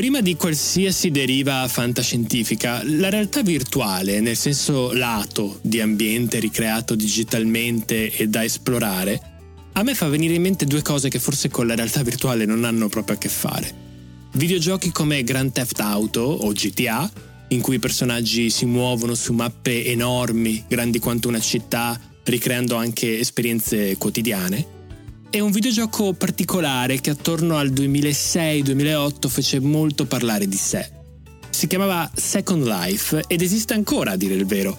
Prima di qualsiasi deriva fantascientifica, la realtà virtuale, nel senso lato di ambiente ricreato digitalmente e da esplorare, a me fa venire in mente due cose che forse con la realtà virtuale non hanno proprio a che fare. Videogiochi come Grand Theft Auto o GTA, in cui i personaggi si muovono su mappe enormi, grandi quanto una città, ricreando anche esperienze quotidiane, è un videogioco particolare che attorno al 2006-2008 fece molto parlare di sé. Si chiamava Second Life ed esiste ancora a dire il vero,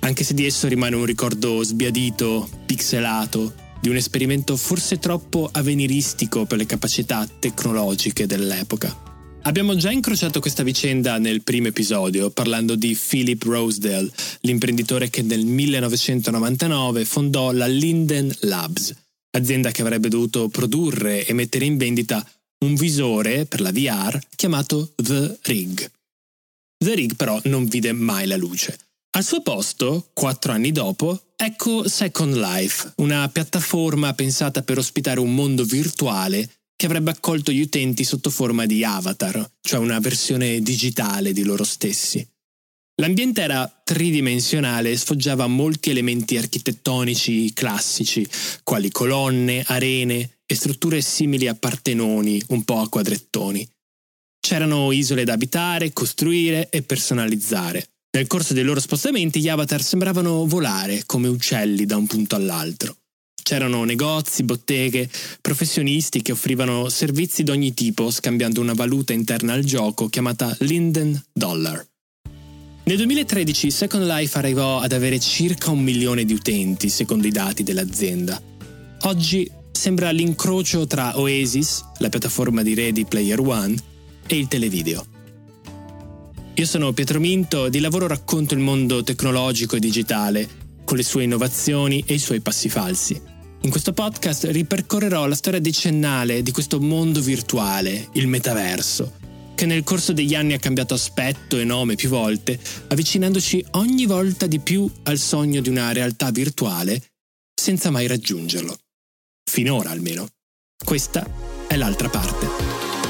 anche se di esso rimane un ricordo sbiadito, pixelato, di un esperimento forse troppo avveniristico per le capacità tecnologiche dell'epoca. Abbiamo già incrociato questa vicenda nel primo episodio, parlando di Philip Rosedale, l'imprenditore che nel 1999 fondò la Linden Labs, azienda che avrebbe dovuto produrre e mettere in vendita un visore per la VR chiamato The Rig. The Rig però non vide mai la luce. Al suo posto, quattro anni dopo, ecco Second Life, una piattaforma pensata per ospitare un mondo virtuale che avrebbe accolto gli utenti sotto forma di avatar, cioè una versione digitale di loro stessi. L'ambiente era tridimensionale e sfoggiava molti elementi architettonici classici, quali colonne, arene e strutture simili a partenoni, un po' a quadrettoni. C'erano isole da abitare, costruire e personalizzare. Nel corso dei loro spostamenti gli avatar sembravano volare come uccelli da un punto all'altro. C'erano negozi, botteghe, professionisti che offrivano servizi d'ogni tipo scambiando una valuta interna al gioco chiamata Linden Dollar. Nel 2013 Second Life arrivò ad avere circa un milione di utenti, secondo i dati dell'azienda. Oggi sembra l'incrocio tra Oasis, la piattaforma di Ready Player One, e il televideo. Io sono Pietro Minto, di lavoro racconto il mondo tecnologico e digitale, con le sue innovazioni e i suoi passi falsi. In questo podcast ripercorrerò la storia decennale di questo mondo virtuale, il metaverso, che nel corso degli anni ha cambiato aspetto e nome più volte, avvicinandoci ogni volta di più al sogno di una realtà virtuale senza mai raggiungerlo. Finora almeno. Questa è l'altra parte.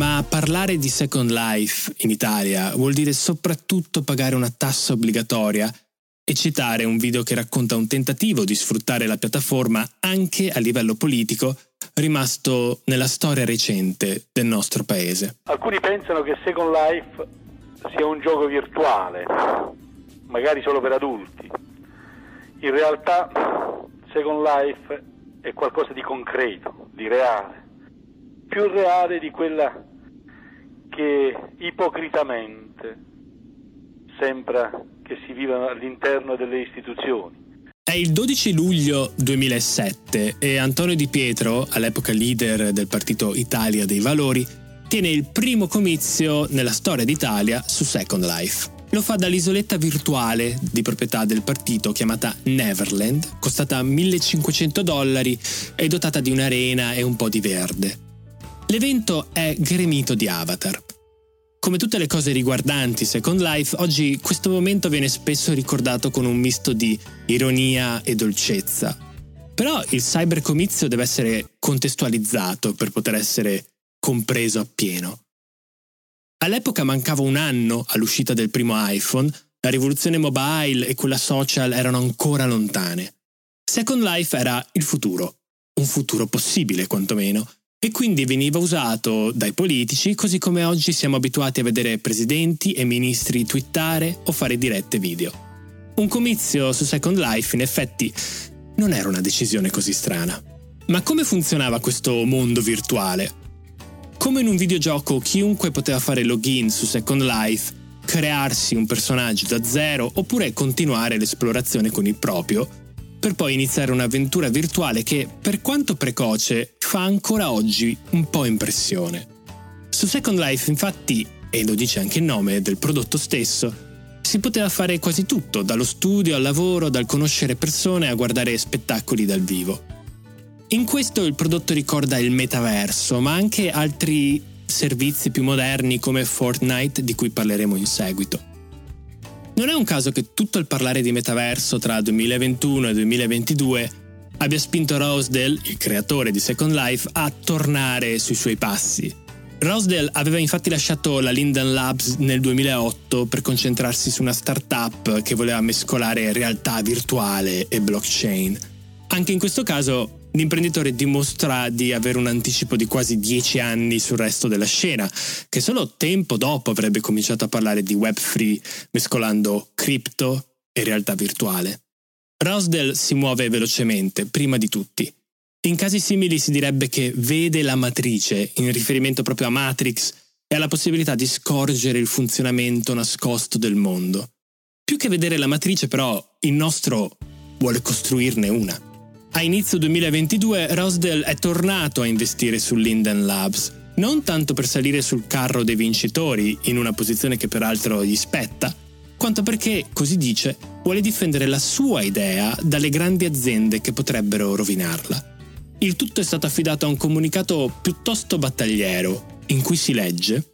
Ma parlare di Second Life in Italia vuol dire soprattutto pagare una tassa obbligatoria e citare un video che racconta un tentativo di sfruttare la piattaforma anche a livello politico rimasto nella storia recente del nostro paese. Alcuni pensano che Second Life sia un gioco virtuale, magari solo per adulti. In realtà Second Life è qualcosa di concreto, di reale, più reale di quella che ipocritamente sembra che si viva all'interno delle istituzioni. È il 12 luglio 2007 e Antonio Di Pietro, all'epoca leader del partito Italia dei Valori, tiene il primo comizio nella storia d'Italia su Second Life. Lo fa dall'isoletta virtuale di proprietà del partito chiamata Neverland, costata 1500 dollari e dotata di un'arena e un po' di verde. L'evento è gremito di avatar. Come tutte le cose riguardanti Second Life, oggi questo momento viene spesso ricordato con un misto di ironia e dolcezza. Però il cybercomizio deve essere contestualizzato per poter essere compreso appieno. All'epoca mancava un anno all'uscita del primo iPhone, la rivoluzione mobile e quella social erano ancora lontane. Second Life era il futuro, un futuro possibile quantomeno, e quindi veniva usato dai politici così come oggi siamo abituati a vedere presidenti e ministri twittare o fare dirette video. Un comizio su Second Life in effetti non era una decisione così strana. Ma come funzionava questo mondo virtuale? Come in un videogioco chiunque poteva fare login su Second Life, crearsi un personaggio da zero oppure continuare l'esplorazione con il proprio, per poi iniziare un'avventura virtuale che, per quanto precoce, fa ancora oggi un po' impressione. Su Second Life, infatti, e lo dice anche il nome del prodotto stesso, si poteva fare quasi tutto, dallo studio al lavoro, dal conoscere persone a guardare spettacoli dal vivo. In questo il prodotto ricorda il metaverso, ma anche altri servizi più moderni come Fortnite di cui parleremo in seguito. Non è un caso che tutto il parlare di metaverso tra 2021 e 2022 abbia spinto Rosedale, il creatore di Second Life, a tornare sui suoi passi. Rosedale aveva infatti lasciato la Linden Labs nel 2008 per concentrarsi su una startup che voleva mescolare realtà virtuale e blockchain. Anche in questo caso l'imprenditore dimostra di avere un anticipo di quasi dieci anni sul resto della scena, che solo tempo dopo avrebbe cominciato a parlare di Web3 mescolando cripto e realtà virtuale. Rosdell si muove velocemente, prima di tutti. In casi simili si direbbe che vede la matrice, in riferimento proprio a Matrix e alla possibilità di scorgere il funzionamento nascosto del mondo. Più che vedere la matrice, però, il nostro vuole costruirne una. A inizio 2022 Rosdell è tornato a investire su Linden Labs, non tanto per salire sul carro dei vincitori, in una posizione che peraltro gli spetta, quanto perché, così dice, vuole difendere la sua idea dalle grandi aziende che potrebbero rovinarla. Il tutto è stato affidato a un comunicato piuttosto battagliero, in cui si legge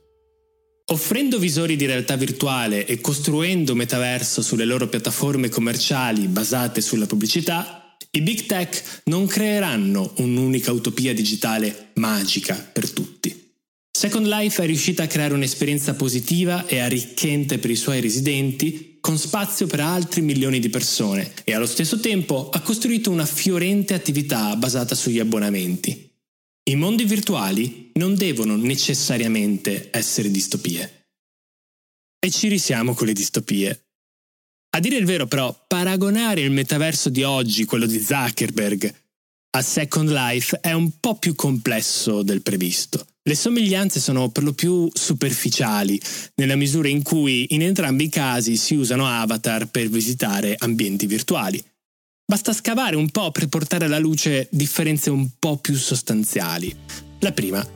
Offrendo visori di realtà virtuale e costruendo metaverso sulle loro piattaforme commerciali basate sulla pubblicità, i big tech non creeranno un'unica utopia digitale magica per tutti. Second Life è riuscita a creare un'esperienza positiva e arricchente per i suoi residenti, con spazio per altri milioni di persone, e allo stesso tempo ha costruito una fiorente attività basata sugli abbonamenti. I mondi virtuali non devono necessariamente essere distopie. E ci risiamo con le distopie. A dire il vero però, paragonare il metaverso di oggi, quello di Zuckerberg, a Second Life è un po' più complesso del previsto. Le somiglianze sono per lo più superficiali, nella misura in cui in entrambi i casi si usano avatar per visitare ambienti virtuali. Basta scavare un po' per portare alla luce differenze un po' più sostanziali. La prima.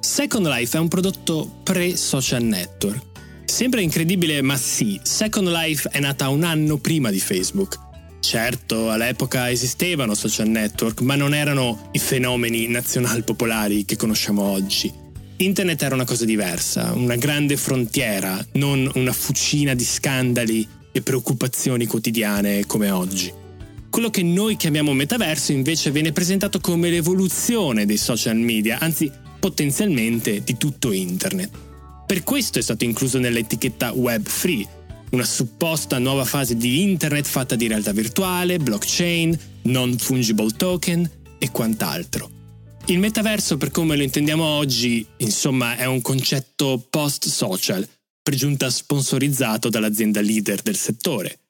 Second Life è un prodotto pre-social network Sembra incredibile, ma sì, Second Life è nata un anno prima di Facebook. Certo, all'epoca esistevano social network, ma non erano i fenomeni nazional popolari che conosciamo oggi. Internet era una cosa diversa, una grande frontiera, non una fucina di scandali e preoccupazioni quotidiane come oggi. Quello che noi chiamiamo metaverso invece viene presentato come l'evoluzione dei social media, anzi potenzialmente di tutto Internet. Per questo è stato incluso nell'etichetta Web Free, una supposta nuova fase di Internet fatta di realtà virtuale, blockchain, non fungible token e quant'altro. Il metaverso, per come lo intendiamo oggi, insomma, è un concetto post-social, per giunta sponsorizzato dall'azienda leader del settore.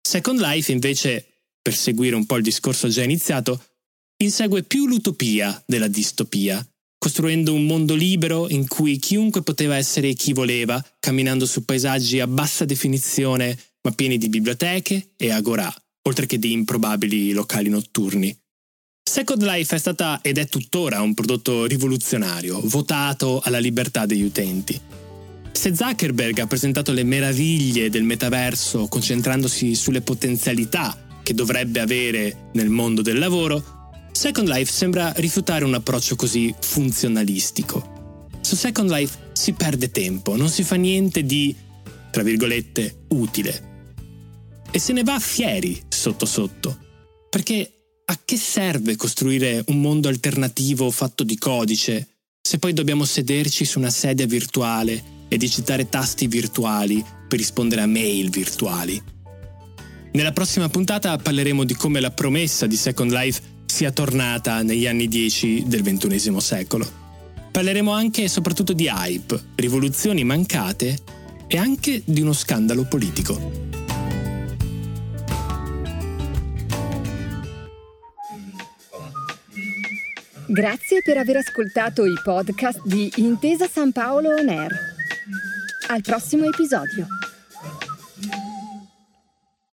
Second Life, invece, per seguire un po' il discorso già iniziato, insegue più l'utopia della distopia costruendo un mondo libero in cui chiunque poteva essere chi voleva, camminando su paesaggi a bassa definizione ma pieni di biblioteche e agorà, oltre che di improbabili locali notturni. Second Life è stata ed è tuttora un prodotto rivoluzionario, votato alla libertà degli utenti. Se Zuckerberg ha presentato le meraviglie del metaverso concentrandosi sulle potenzialità che dovrebbe avere nel mondo del lavoro, Second Life sembra rifiutare un approccio così funzionalistico. Su Second Life si perde tempo, non si fa niente di, tra virgolette, utile. E se ne va fieri sotto sotto. Perché a che serve costruire un mondo alternativo fatto di codice se poi dobbiamo sederci su una sedia virtuale e digitare tasti virtuali per rispondere a mail virtuali? Nella prossima puntata parleremo di come la promessa di Second Life sia tornata negli anni 10 del XXI secolo. Parleremo anche e soprattutto di hype, rivoluzioni mancate e anche di uno scandalo politico. Grazie per aver ascoltato i podcast di Intesa San Paolo On Air. Al prossimo episodio.